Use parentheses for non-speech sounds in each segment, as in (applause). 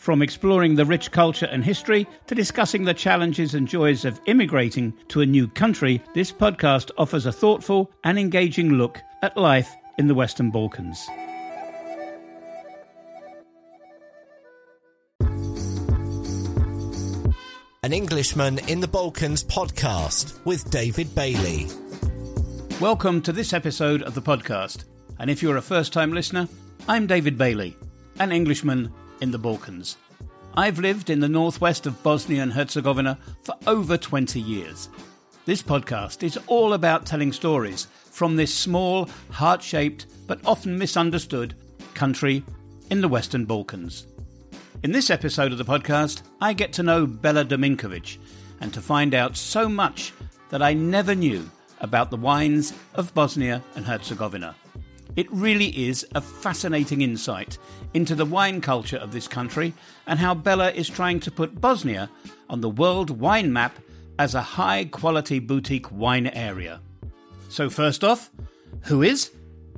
From exploring the rich culture and history to discussing the challenges and joys of immigrating to a new country, this podcast offers a thoughtful and engaging look at life in the Western Balkans. An Englishman in the Balkans podcast with David Bailey. Welcome to this episode of the podcast. And if you're a first time listener, I'm David Bailey, an Englishman in the Balkans. I've lived in the northwest of Bosnia and Herzegovina for over 20 years. This podcast is all about telling stories from this small, heart shaped, but often misunderstood country in the Western Balkans. In this episode of the podcast, I get to know Bella Dominković and to find out so much that I never knew about the wines of Bosnia and Herzegovina. It really is a fascinating insight into the wine culture of this country and how Bella is trying to put Bosnia on the world wine map as a high quality boutique wine area. So, first off, who is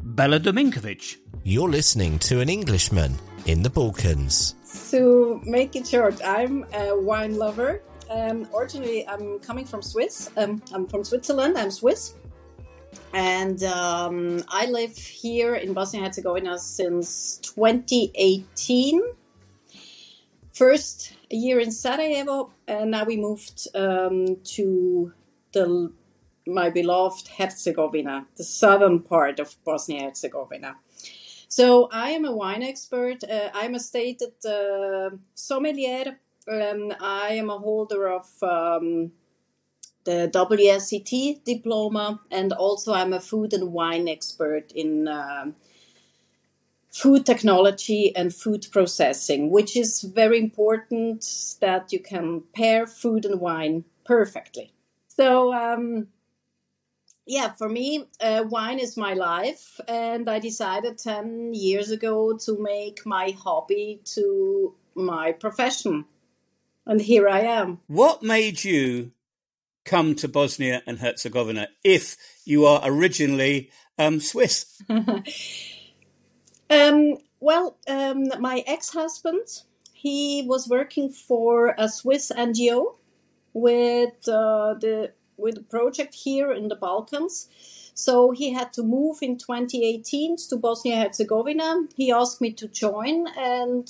Bella Dominković? You're listening to an Englishman in the Balkans. To make it short, I'm a wine lover. Um, originally, I'm coming from Swiss. Um, I'm from Switzerland. I'm Swiss. And um, I live here in Bosnia and Herzegovina since 2018. First a year in Sarajevo, and now we moved um, to the my beloved Herzegovina, the southern part of Bosnia and Herzegovina. So I am a wine expert. Uh, I'm a stated uh, sommelier. Um, I am a holder of um, the WSET diploma, and also I'm a food and wine expert in uh, food technology and food processing, which is very important that you can pair food and wine perfectly. So, um, yeah, for me, uh, wine is my life, and I decided 10 years ago to make my hobby to my profession. And here I am. What made you come to Bosnia and Herzegovina if you are originally um, Swiss? (laughs) um, well, um, my ex-husband, he was working for a Swiss NGO with uh, the with a project here in the Balkans. So he had to move in 2018 to Bosnia and Herzegovina. He asked me to join, and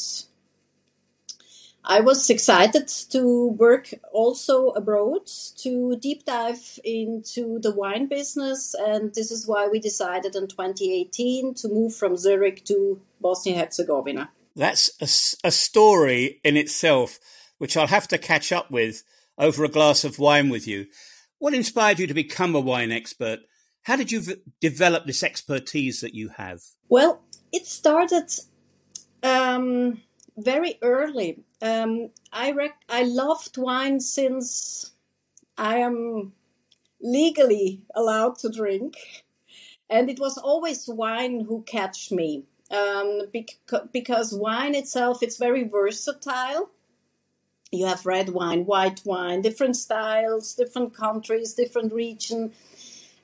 I was excited to work also abroad to deep dive into the wine business, and this is why we decided in 2018 to move from Zurich to Bosnia Herzegovina. That's a, a, story in itself, which I'll have to catch up with over a glass of wine with you. What inspired you to become a wine expert? How did you v- develop this expertise that you have? Well, it started um, very early. Um, I rec- I loved wine since I am legally allowed to drink, and it was always wine who catched me. Um, bec- because wine itself it's very versatile. You have red wine, white wine, different styles, different countries, different region.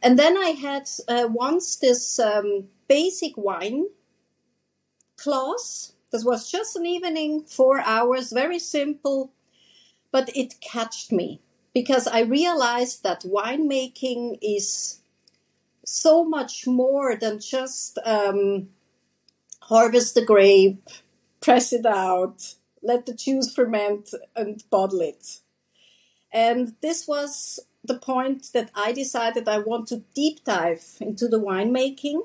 And then I had uh, once this um, basic wine class this was just an evening, four hours, very simple, but it catched me because I realized that winemaking is so much more than just um, harvest the grape, press it out, let the juice ferment, and bottle it. And this was the point that I decided I want to deep dive into the winemaking.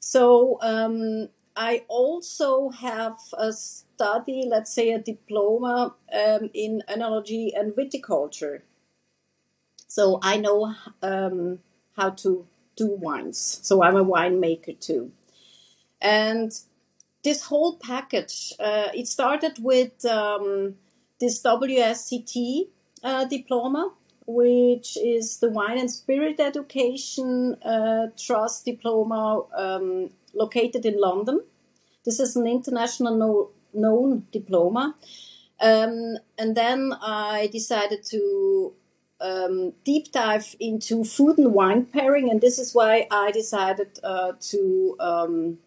So um, I also have a study, let's say a diploma um, in enology and viticulture. So I know um, how to do wines. So I'm a winemaker too. And this whole package, uh, it started with um, this WSET uh, diploma, which is the Wine and Spirit Education uh, Trust diploma um, located in London. This is an international no, known diploma. Um, and then I decided to um, deep dive into food and wine pairing, and this is why I decided uh, to um,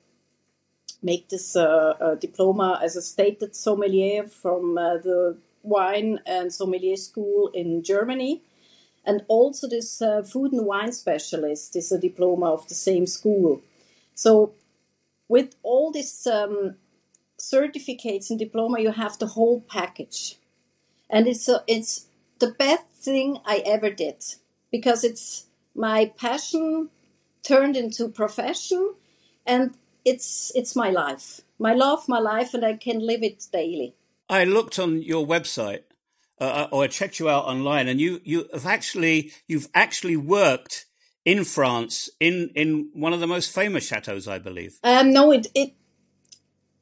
make this uh, uh, diploma as a stated sommelier from uh, the wine and sommelier school in Germany. And also, this uh, food and wine specialist is a diploma of the same school. So, with all these um, certificates and diploma, you have the whole package, and it's a, it's the best thing I ever did because it's my passion turned into profession, and it's it's my life, my love, my life, and I can live it daily. I looked on your website, uh, uh, or I checked you out online, and you you have actually you've actually worked in France in in one of the most famous chateaus, I believe. Um, no, it it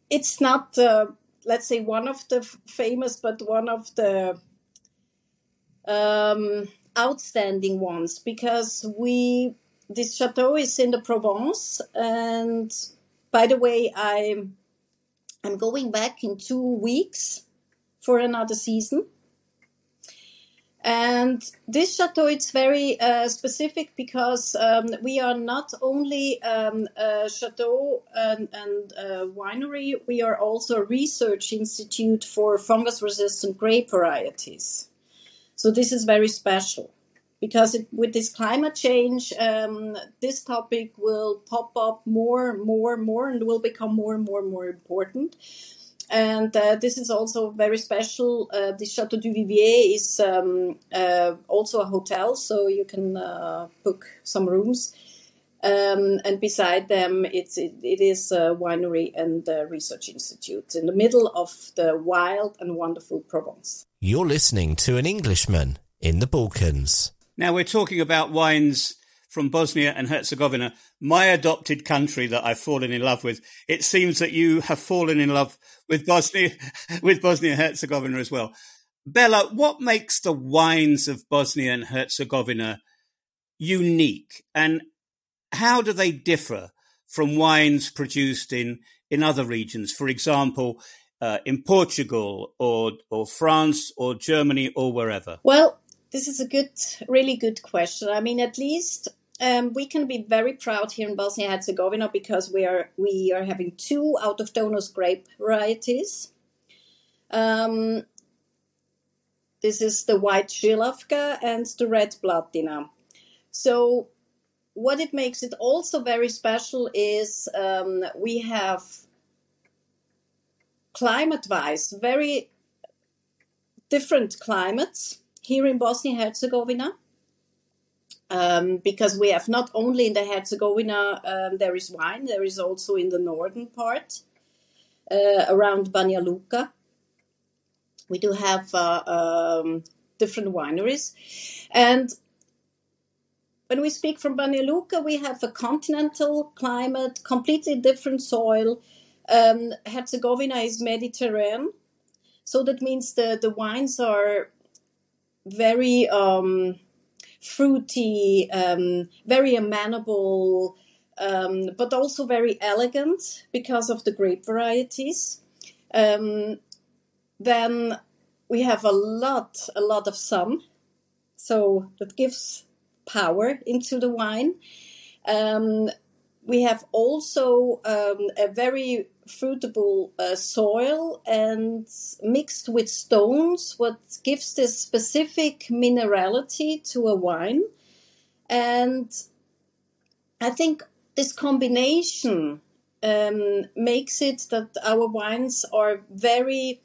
it's not uh, let's say one of the famous, but one of the um, outstanding ones because we this chateau is in the Provence, and by the way, I'm I'm going back in two weeks for another season. And this chateau it's very uh, specific because um, we are not only um, a chateau and, and a winery, we are also a research institute for fungus resistant grape varieties. So this is very special because it, with this climate change, um, this topic will pop up more, and more, and more, and will become more and more and more important. And uh, this is also very special. Uh, the Chateau du Vivier is um, uh, also a hotel, so you can uh, book some rooms. Um, and beside them, it's, it, it is a winery and a research institute in the middle of the wild and wonderful Provence. You're listening to an Englishman in the Balkans. Now we're talking about wines from Bosnia and Herzegovina, my adopted country that I've fallen in love with. It seems that you have fallen in love with Bosnia, (laughs) with Bosnia Herzegovina as well. Bella, what makes the wines of Bosnia and Herzegovina unique and how do they differ from wines produced in, in other regions? For example, uh, in Portugal or, or France or Germany or wherever? Well, this is a good, really good question. I mean, at least um, we can be very proud here in Bosnia and Herzegovina because we are we are having two autochthonous grape varieties. Um, this is the white Žilavka and the red Blatina. So, what it makes it also very special is um, we have climate-wise very different climates here in Bosnia and Herzegovina um, because we have not only in the Herzegovina um, there is wine, there is also in the northern part uh, around Banja Luka. We do have uh, um, different wineries, and when we speak from Banja Luka, we have a continental climate, completely different soil. Um, Herzegovina is Mediterranean, so that means the the wines are very um, fruity, um, very amenable, um, but also very elegant because of the grape varieties. Um, then we have a lot, a lot of sun, so that gives power into the wine. Um, we have also um, a very fruitable uh, soil and mixed with stones, what gives this specific minerality to a wine. And I think this combination um, makes it that our wines are very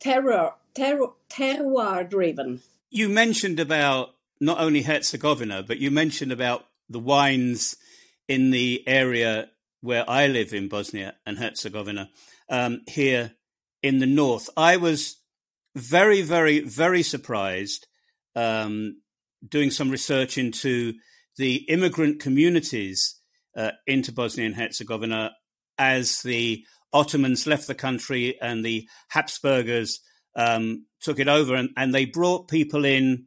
terroir, terroir, terroir driven. You mentioned about not only Herzegovina, but you mentioned about the wines in the area where I live in Bosnia and Herzegovina, um, here in the north. I was very, very, very surprised um, doing some research into the immigrant communities uh, into Bosnia and Herzegovina as the Ottomans left the country and the Habsburgers um, took it over, and, and they brought people in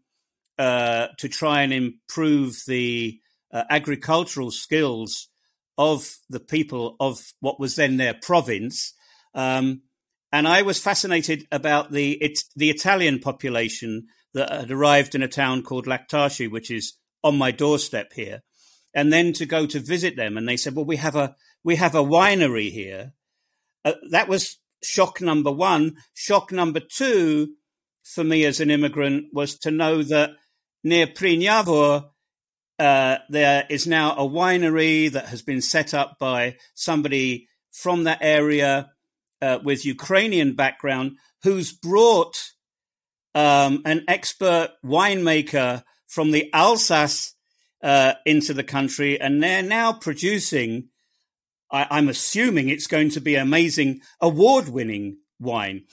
uh, to try and improve the uh, agricultural skills of the people of what was then their province. Um, and I was fascinated about the it, the Italian population that had arrived in a town called Laktaši, which is on my doorstep here, and then to go to visit them, and they said, "Well, we have a we have a winery here." Uh, that was shock number one. Shock number two for me as an immigrant was to know that near Prýn uh, there is now a winery that has been set up by somebody from that area uh, with Ukrainian background who's brought um, an expert winemaker from the Alsace uh, into the country, and they're now producing. I, am assuming it's going to be amazing, award-winning wine.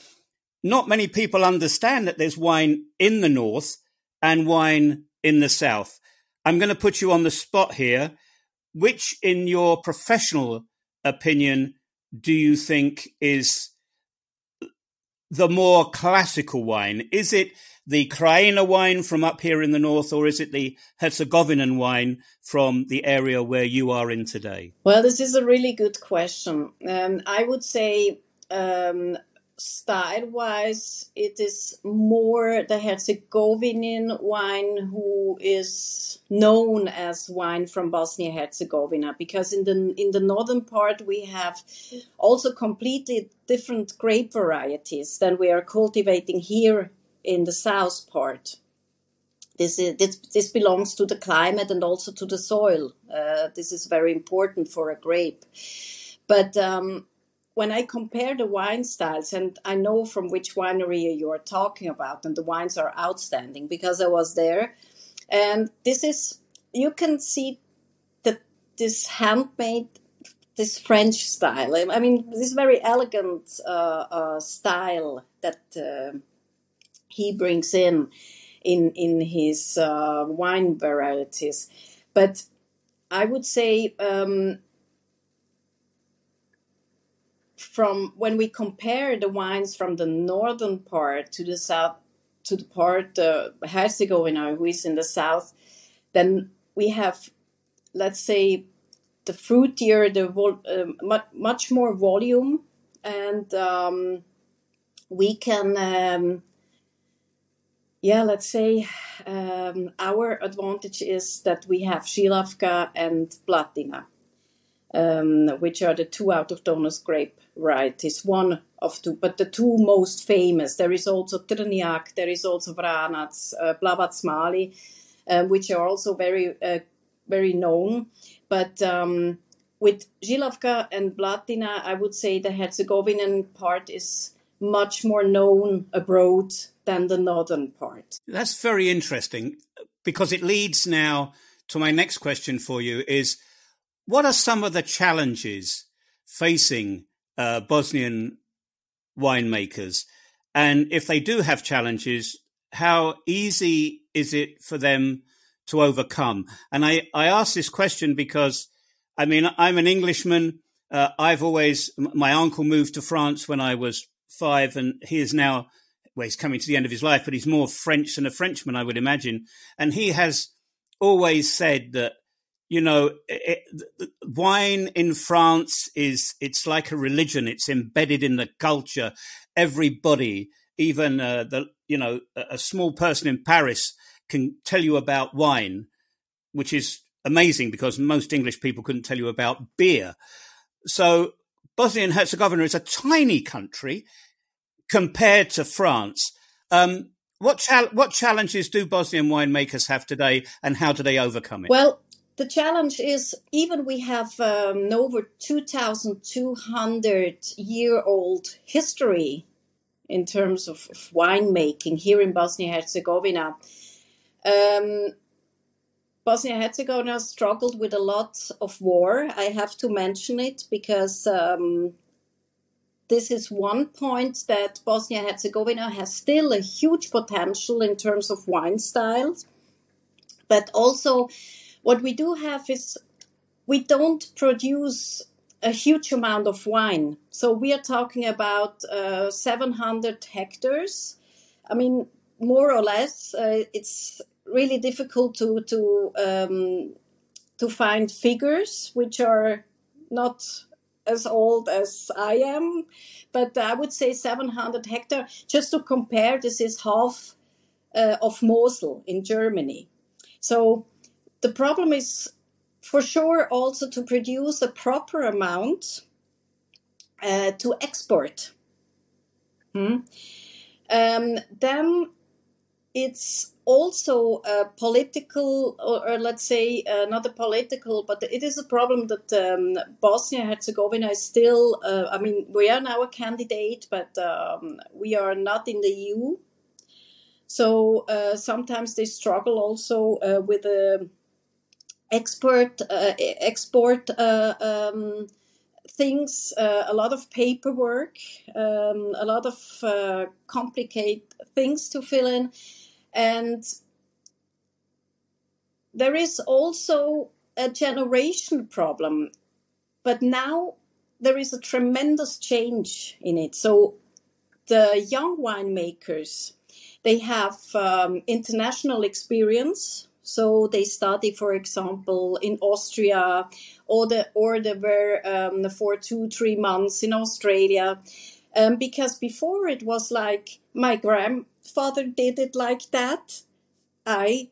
Not many people understand that there's wine in the north and wine in the south. I'm going to put you on the spot here. Which, in your professional opinion, do you think is the more classical wine? Is it the Krajina wine from up here in the north, or is it the Herzegovinian wine from the area where you are in today? Well, this is a really good question. Um, I would say um, style wise, it is more the Herzegovinian wine who is known as wine from Bosnia Herzegovina because in the in the northern part we have also completely different grape varieties than we are cultivating here in the south part. This, is, this, this belongs to the climate and also to the soil. Uh, this is very important for a grape. But um, when I compare the wine styles, and I know from which winery you are talking about, and the wines are outstanding because I was there. And this is, you can see that this handmade, this French style. I mean, this very elegant uh, uh, style that uh, he brings in in in his uh, wine varieties. But I would say um, from when we compare the wines from the northern part to the south to the part uh, Herzegovina, who is in the south, then we have, let's say, the fruitier, the vol- uh, much more volume, and um, we can, um, yeah, let's say, um, our advantage is that we have Žilavka and Blatina, um, which are the two out of autochthonous grape varieties. one of two, but the two most famous. There is also Trnjak, there is also Vranac, uh, Plavac Mali, uh, which are also very uh, very known. But um, with Žilavka and Blatina, I would say the Herzegovinian part is much more known abroad than the northern part. That's very interesting because it leads now to my next question for you is what are some of the challenges facing uh, Bosnian winemakers? And if they do have challenges, how easy is it for them to overcome? And I, I ask this question because, I mean, I'm an Englishman. Uh, I've always, my uncle moved to France when I was five, and he is now, well, he's coming to the end of his life, but he's more French than a Frenchman, I would imagine. And he has always said that you know, it, wine in France is it's like a religion. It's embedded in the culture. Everybody, even uh, the you know a small person in Paris, can tell you about wine, which is amazing because most English people couldn't tell you about beer. So Bosnia and Herzegovina is a tiny country compared to France. Um, what, cha- what challenges do Bosnian winemakers have today, and how do they overcome it? Well, the challenge is even we have um, over 2,200 year old history in terms of, of winemaking here in Bosnia Herzegovina. Um, Bosnia Herzegovina struggled with a lot of war. I have to mention it because um, this is one point that Bosnia Herzegovina has still a huge potential in terms of wine styles, but also what we do have is we don't produce a huge amount of wine. So we are talking about uh, 700 hectares. I mean, more or less, uh, it's really difficult to to um, to find figures which are not as old as I am, but I would say 700 hectare. Just to compare, this is half uh, of Mosel in Germany. So the problem is for sure also to produce a proper amount uh, to export. Hmm. Um, then it's also a political, or, or let's say uh, not a political, but it is a problem that um, Bosnia Herzegovina is still. Uh, I mean, we are now a candidate, but um, we are not in the EU. So uh, sometimes they struggle also uh, with the export uh, export uh, um, things, a lot of paperwork, um, a lot of complicated things to fill in and there is also a generation problem, but now there is a tremendous change in it. So the young winemakers, they have um, international experience. So they study, for example, in Austria, or the or they were um, for two three months in Australia, um, because before it was like my grandfather did it like that, I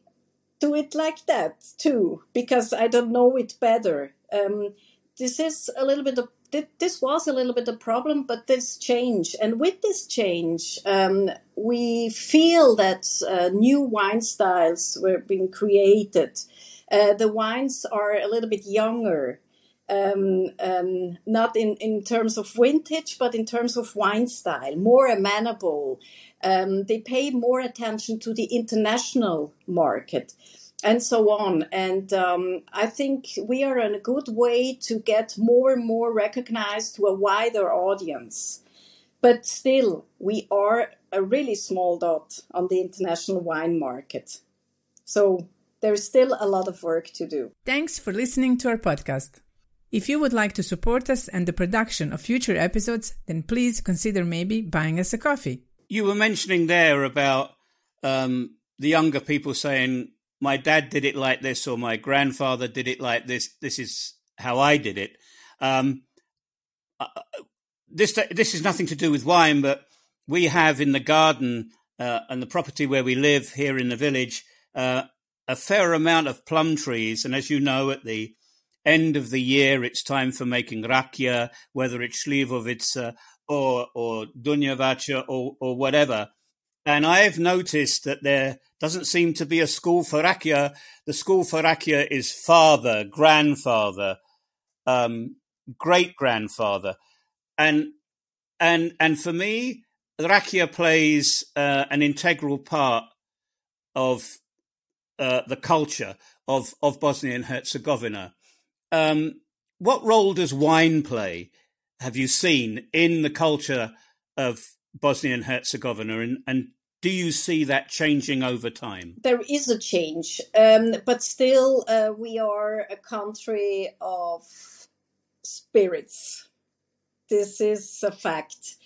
do it like that too, because I don't know it better. Um, this is a little bit of this was a little bit a problem, but this change, and with this change, um, we feel that uh, new wine styles were being created. Uh, the wines are a little bit younger, um, um, not in, in terms of vintage, but in terms of wine style, more amenable, um, they pay more attention to the international market and so on. And um, I think we are in a good way to get more and more recognized to a wider audience. But still, we are a really small dot on the international wine market. So there's still a lot of work to do. Thanks for listening to our podcast. If you would like to support us and the production of future episodes, then please consider maybe buying us a coffee you were mentioning there about um, the younger people saying, "My dad did it like this," or "My grandfather did it like this." This is how I did it. Um, uh, this this is nothing to do with wine, but we have in the garden uh, and the property where we live here in the village uh, a fair amount of plum trees, and as you know, at the end of the year, it's time for making rakia, whether it's Slivovica or or Dunjavaca or or whatever. And I've noticed that there doesn't seem to be a school for rakia. The school for rakia is father, grandfather, um, great grandfather, and and and for me, rakia plays uh, an integral part of uh, the culture of of Bosnia and Herzegovina. Um, what role does wine play have you seen in the culture of Bosnia and Herzegovina, and, and do you see that changing over time? There is a change, um, but still, uh, we are a country of spirits. This is a fact.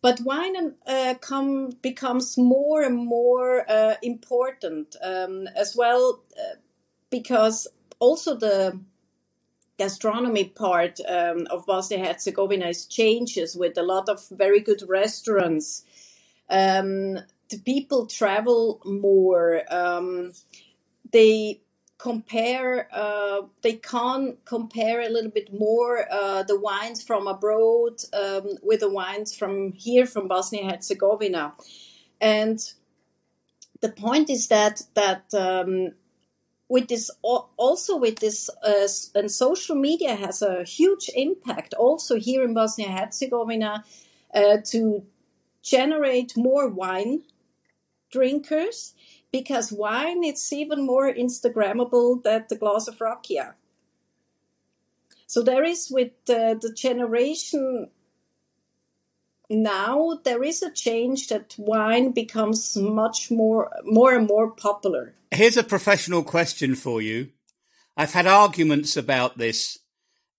But wine uh, come becomes more and more uh, important um, as well, uh, because also the gastronomy part um, of Bosnia Herzegovina is changes with a lot of very good restaurants. Um, the people travel more. Um, they compare. Uh, they can compare a little bit more uh, the wines from abroad um, with the wines from here, from Bosnia Herzegovina, and the point is that that um, with this also with this uh, and social media has a huge impact. Also here in Bosnia Herzegovina uh, to generate more wine drinkers because wine it's even more instagrammable than the glass of rakia. So there is with uh, the generation now there is a change that wine becomes much more more and more popular Here's a professional question for you. I've had arguments about this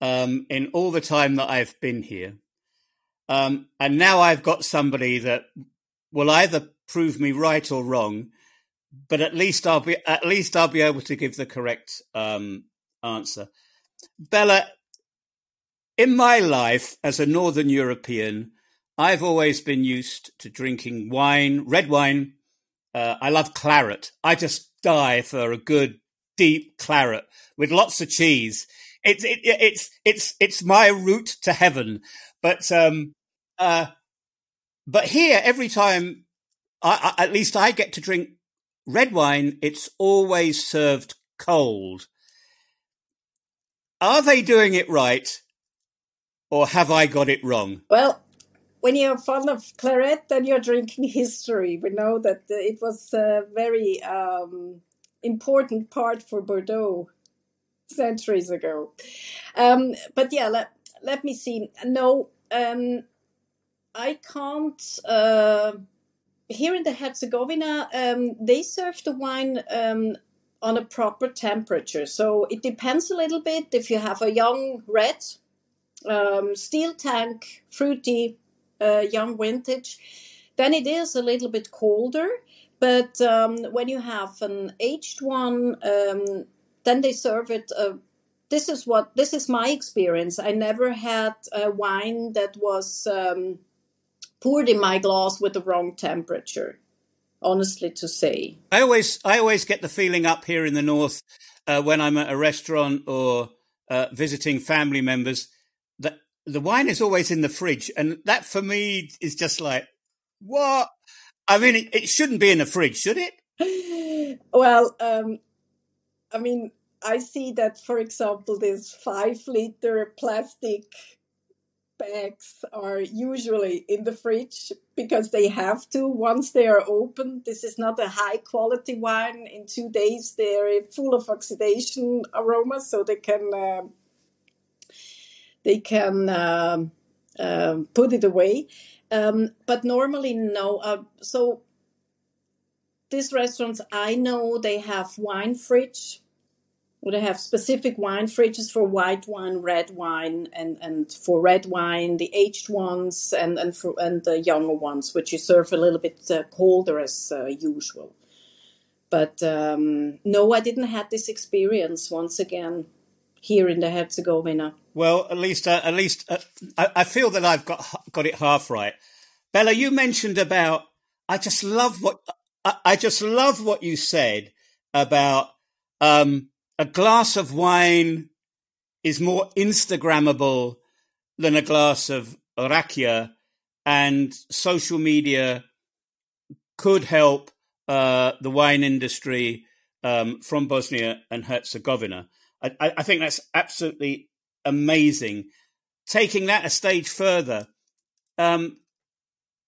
um, in all the time that I've been here. Um, and now I've got somebody that will either prove me right or wrong, but at least I'll be at least I'll be able to give the correct um, answer. Bella, in my life as a Northern European, I've always been used to drinking wine, red wine. Uh, I love claret. I just die for a good deep claret with lots of cheese. It's it, it's it's it's my route to heaven. But um, uh, but here every time, I, I, at least I get to drink red wine. It's always served cold. Are they doing it right, or have I got it wrong? Well, when you're fond of claret, then you're drinking (laughs) history. We know that it was a very um, important part for Bordeaux centuries ago. Um, but yeah, let, let me see. No, um, I can't. Uh, here in the Herzegovina, um, they serve the wine um, on a proper temperature. So it depends a little bit. If you have a young red, um, steel tank, fruity, uh, young vintage, then it is a little bit colder. But um, when you have an aged one, um, then they serve it. Uh, this is what this is my experience. I never had a wine that was um, poured in my glass with the wrong temperature. Honestly, to say, I always I always get the feeling up here in the north uh, when I'm at a restaurant or uh, visiting family members the wine is always in the fridge, and that for me is just like what I mean, it, it shouldn't be in the fridge, should it? (gasps) Well, um, I mean, I see that, for example, these five liter plastic bags are usually in the fridge because they have to once they are open. This is not a high quality wine. In two days, they're full of oxidation aroma, so they can uh, they can uh, uh, put it away. Um, but normally, no. Uh, so these restaurants, I know they have wine fridge. They have specific wine fridges for white wine, red wine, and, and for red wine, the aged ones, and and for and the younger ones, which you serve a little bit uh, colder as uh, usual. But um, no, I didn't have this experience once again here in the Herzegovina. Well, at least, uh, at least, uh, I, I, feel that I've got got it half right. Bella, you mentioned about. I just love what I, I just love what you said about um, a glass of wine is more Instagrammable than a glass of rakia, and social media could help uh, the wine industry um, from Bosnia and Herzegovina. I, I, think that's absolutely amazing. Taking that a stage further, um,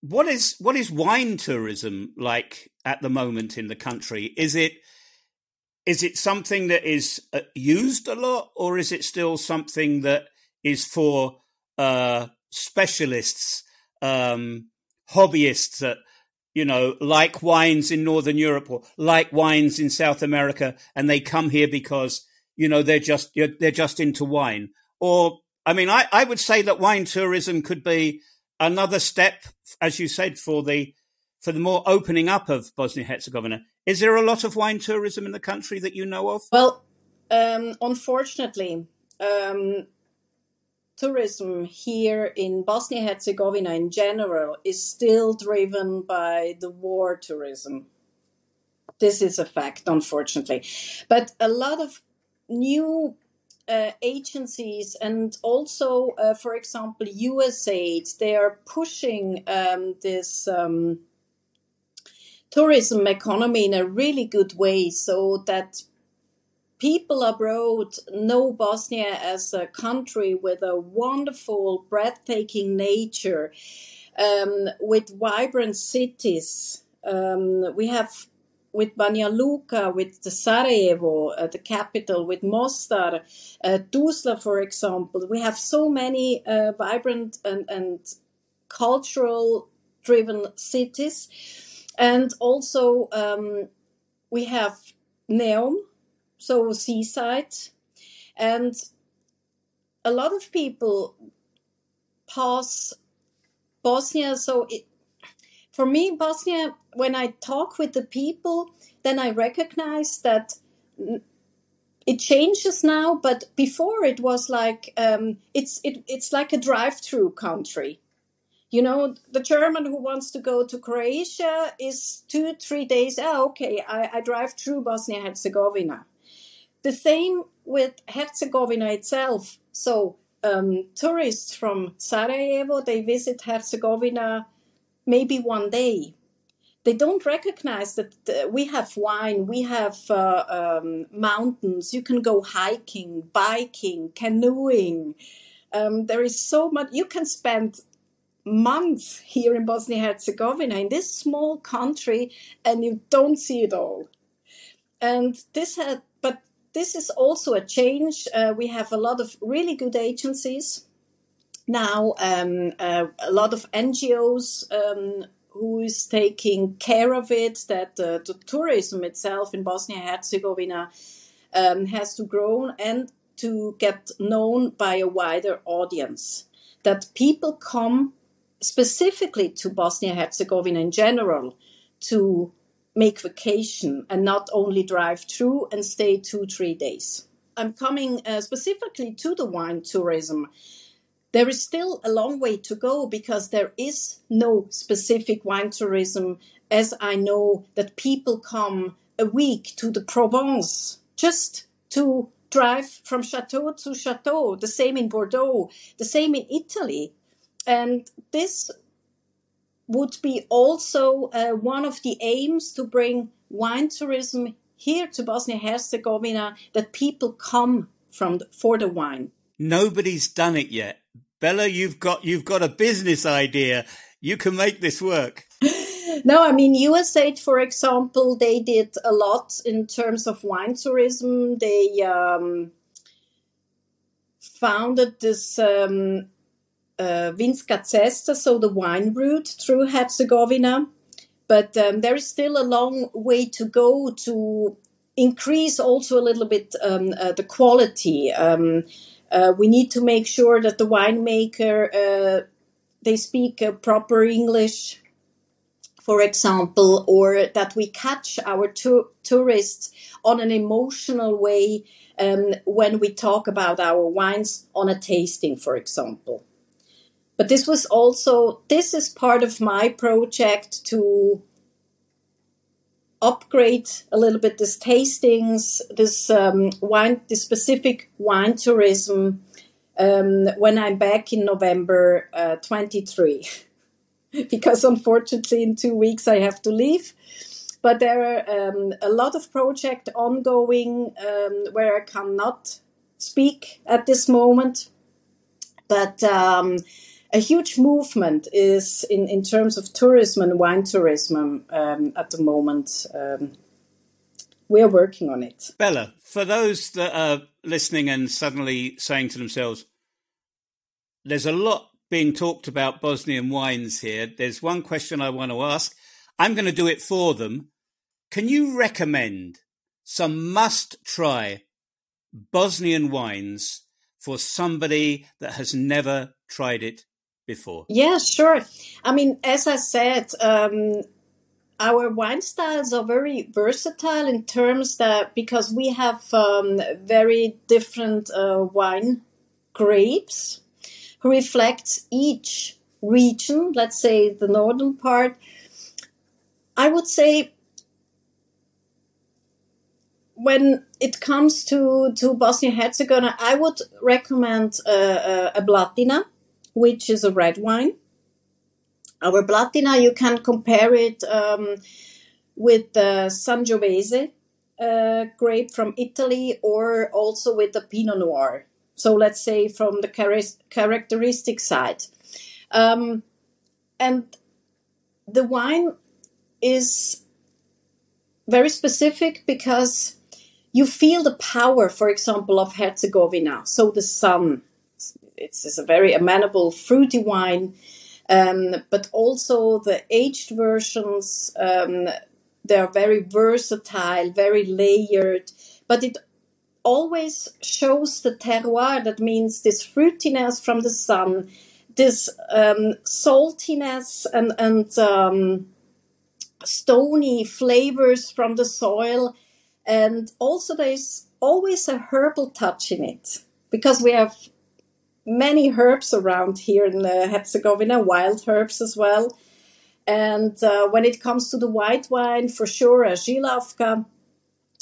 what is what is wine tourism like at the moment in the country? Is it is it something that is uh, used a lot, or is it still something that is for uh, specialists, um, hobbyists that you know like wines in Northern Europe or like wines in South America, and they come here because you know they're just they're just into wine? Or I mean, I, I would say that wine tourism could be another step, as you said, for the for the more opening up of Bosnia Herzegovina. Is there a lot of wine tourism in the country that you know of? Well, um, unfortunately, um, tourism here in Bosnia Herzegovina in general is still driven by the war tourism. This is a fact, unfortunately. But a lot of new uh, agencies and also, uh, for example, USAID, they are pushing um, this um, tourism economy in a really good way so that people abroad know Bosnia as a country with a wonderful, breathtaking nature, um, with vibrant cities. Um, we have with Banja Luka, with the Sarajevo, uh, the capital, with Mostar, uh, Tuzla, for example. We have so many uh, vibrant and, and cultural driven cities. And also, um, we have Neum, so seaside. And a lot of people pass Bosnia. So it, for me, Bosnia, when I talk with the people, then I recognize that it changes now. But before it was like um, it's it, it's like a drive-through country. You know, the German who wants to go to Croatia is two, three days. Oh, okay, I, I drive through Bosnia Herzegovina. The same with Herzegovina itself. So um, tourists from Sarajevo they visit Herzegovina maybe one day. They don't recognize that uh, we have wine, we have uh, um, mountains. You can go hiking, biking, canoeing. Um, there is so much. You can spend months here in Bosnia Herzegovina in this small country, and you don't see it all. And this had but this is also a change. Uh, we have a lot of really good agencies now, um, uh, a lot of NGOs um, who is taking care of it. That uh, the tourism itself in Bosnia Herzegovina um, has to grow and to get known by a wider audience. That people come specifically to Bosnia Herzegovina in general to make vacation and not only drive through and stay two, three days. I'm coming uh, specifically to the wine tourism. There is still a long way to go because there is no specific wine tourism, as I know that people come a week to the Provence just to drive from chateau to chateau, the same in Bordeaux, the same in Italy. And this would be also uh, one of the aims to bring wine tourism here to Bosnia Herzegovina that people come from the, for the wine. Nobody's done it yet. Bella, you've got you've got a business idea. You can make this work. (laughs) no, I mean USAID, for example, they did a lot in terms of wine tourism. They um, founded this um, uh, Vinska Cesta, so the wine route through Herzegovina. But um, there is still a long way to go to increase also a little bit um, uh, the quality. Um, uh, we need to make sure that the winemaker uh, they speak proper English, for example, or that we catch our tourists on an emotional way um, when we talk about our wines on a tasting, for example. But this was also, this is part of my project to upgrade a little bit this tastings, this um, wine, this specific wine tourism um, when I'm back in November uh, 23. (laughs) because unfortunately, in two weeks I have to leave. But there are um, a lot of project ongoing um, where I cannot speak at this moment. But um, a huge movement is in, in terms of tourism and wine tourism um, at the moment. Um, we are working on it. Bella, for those that are listening and suddenly saying to themselves, there's a lot being talked about Bosnian wines here. There's one question I want to ask. I'm going to do it for them. Can you recommend some must try Bosnian wines for somebody that has never tried it before? Yeah, sure. I mean, as I said, um, our wine styles are very versatile in terms that because we have um, very different uh, wine grapes who reflect each region, let's say the northern part. I would say when it comes to, to Bosnia Herzegovina, I would recommend uh, uh, a Blatina which is a red wine. Our Blatina, you can compare it um, with the Sangiovese uh, grape from Italy or also with the Pinot Noir. So let's say from the char- characteristic side. Um, and the wine is very specific because you feel the power, for example, of Herzegovina. So the sun, it's, it's a very amenable fruity wine. Um, but also the aged versions, um, they're very versatile, very layered, but it always shows the terroir. That means this fruitiness from the sun, this um, saltiness and and um, stony flavors from the soil, and also there's always a herbal touch in it because we have many herbs around here in uh, Herzegovina, wild herbs as well. And uh, when it comes to the white wine, for sure, a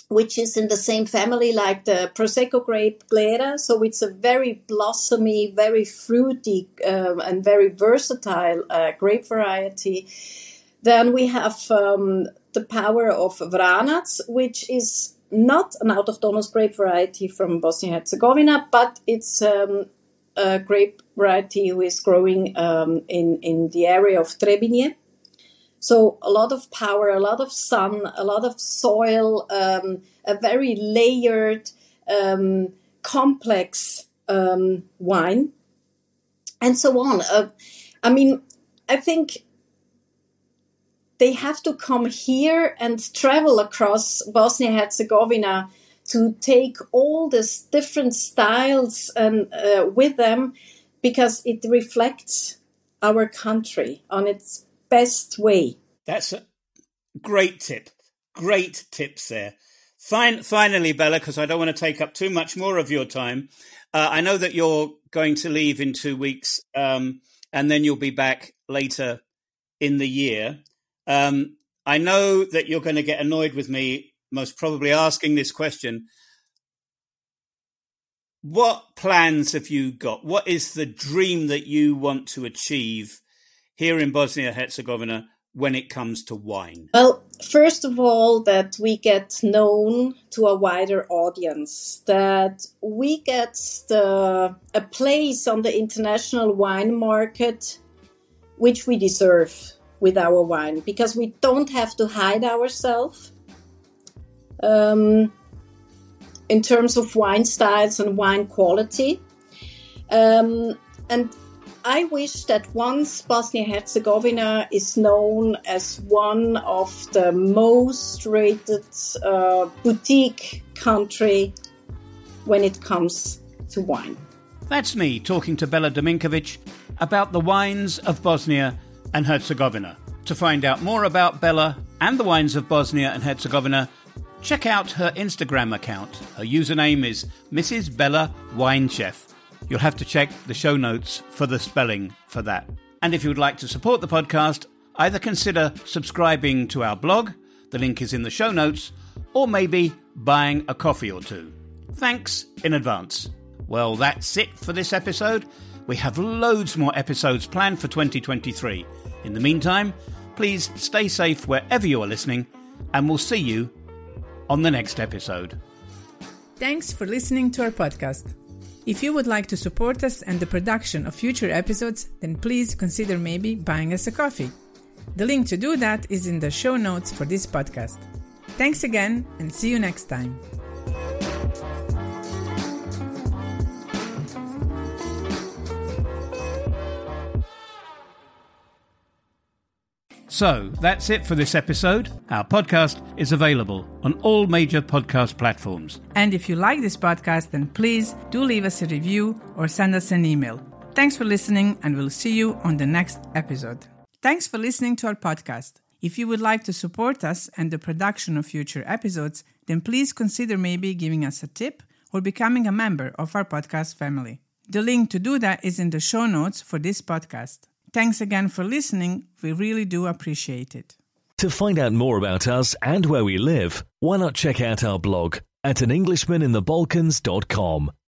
which is in the same family like the Prosecco grape Glera. So it's a very blossomy, very fruity, um, and very versatile uh, grape variety. Then we have um, the power of Vranac, which is not an autochthonous grape variety from Bosnia Herzegovina, but it's um, a grape variety who is growing um, in, in the area of Trebinje. So a lot of power, a lot of sun, a lot of soil, um, a very layered, um, complex um, wine, and so on. Uh, I mean, I think they have to come here and travel across Bosnia Herzegovina to take all these different styles and uh, with them because it reflects our country on its best way. That's a great tip. Great tips there. Fine, finally, Bella, because I don't want to take up too much more of your time. Uh, I know that you're going to leave in two weeks, um, and then you'll be back later in the year. Um, I know that you're going to get annoyed with me, most probably asking this question. What plans have you got? What is the dream that you want to achieve here in Bosnia Herzegovina when it comes to wine? Well, first of all, that we get known to a wider audience, that we get the, a place on the international wine market which we deserve with our wine because we don't have to hide ourselves um, in terms of wine styles and wine quality. Um, and I wish that once Bosnia Herzegovina is known as one of the most rated uh, boutique country when it comes to wine. That's me talking to Bella Dominković about the wines of Bosnia and Herzegovina. To find out more about Bella and the wines of Bosnia and Herzegovina, check out her Instagram account. Her username is Mrs. Bella Wine Chef. You'll have to check the show notes for the spelling for that. And if you would like to support the podcast, either consider subscribing to our blog, the link is in the show notes, or maybe buying a coffee or two. Thanks in advance. Well, that's it for this episode. We have loads more episodes planned for 2023. In the meantime, please stay safe wherever you are listening, and we'll see you on the next episode. Thanks for listening to our podcast. If you would like to support us and the production of future episodes, then please consider maybe buying us a coffee. The link to do that is in the show notes for this podcast. Thanks again, and see you next time. So that's it for this episode. Our podcast is available on all major podcast platforms. And if you like this podcast, then please do leave us a review or send us an email. Thanks for listening, and we'll see you on the next episode. Thanks for listening to our podcast. If you would like to support us and the production of future episodes, then please consider maybe giving us a tip or becoming a member of our podcast family. The link to do that is in the show notes for this podcast. Thanks again for listening. We really do appreciate it. To find out more about us and where we live, why not check out our blog at an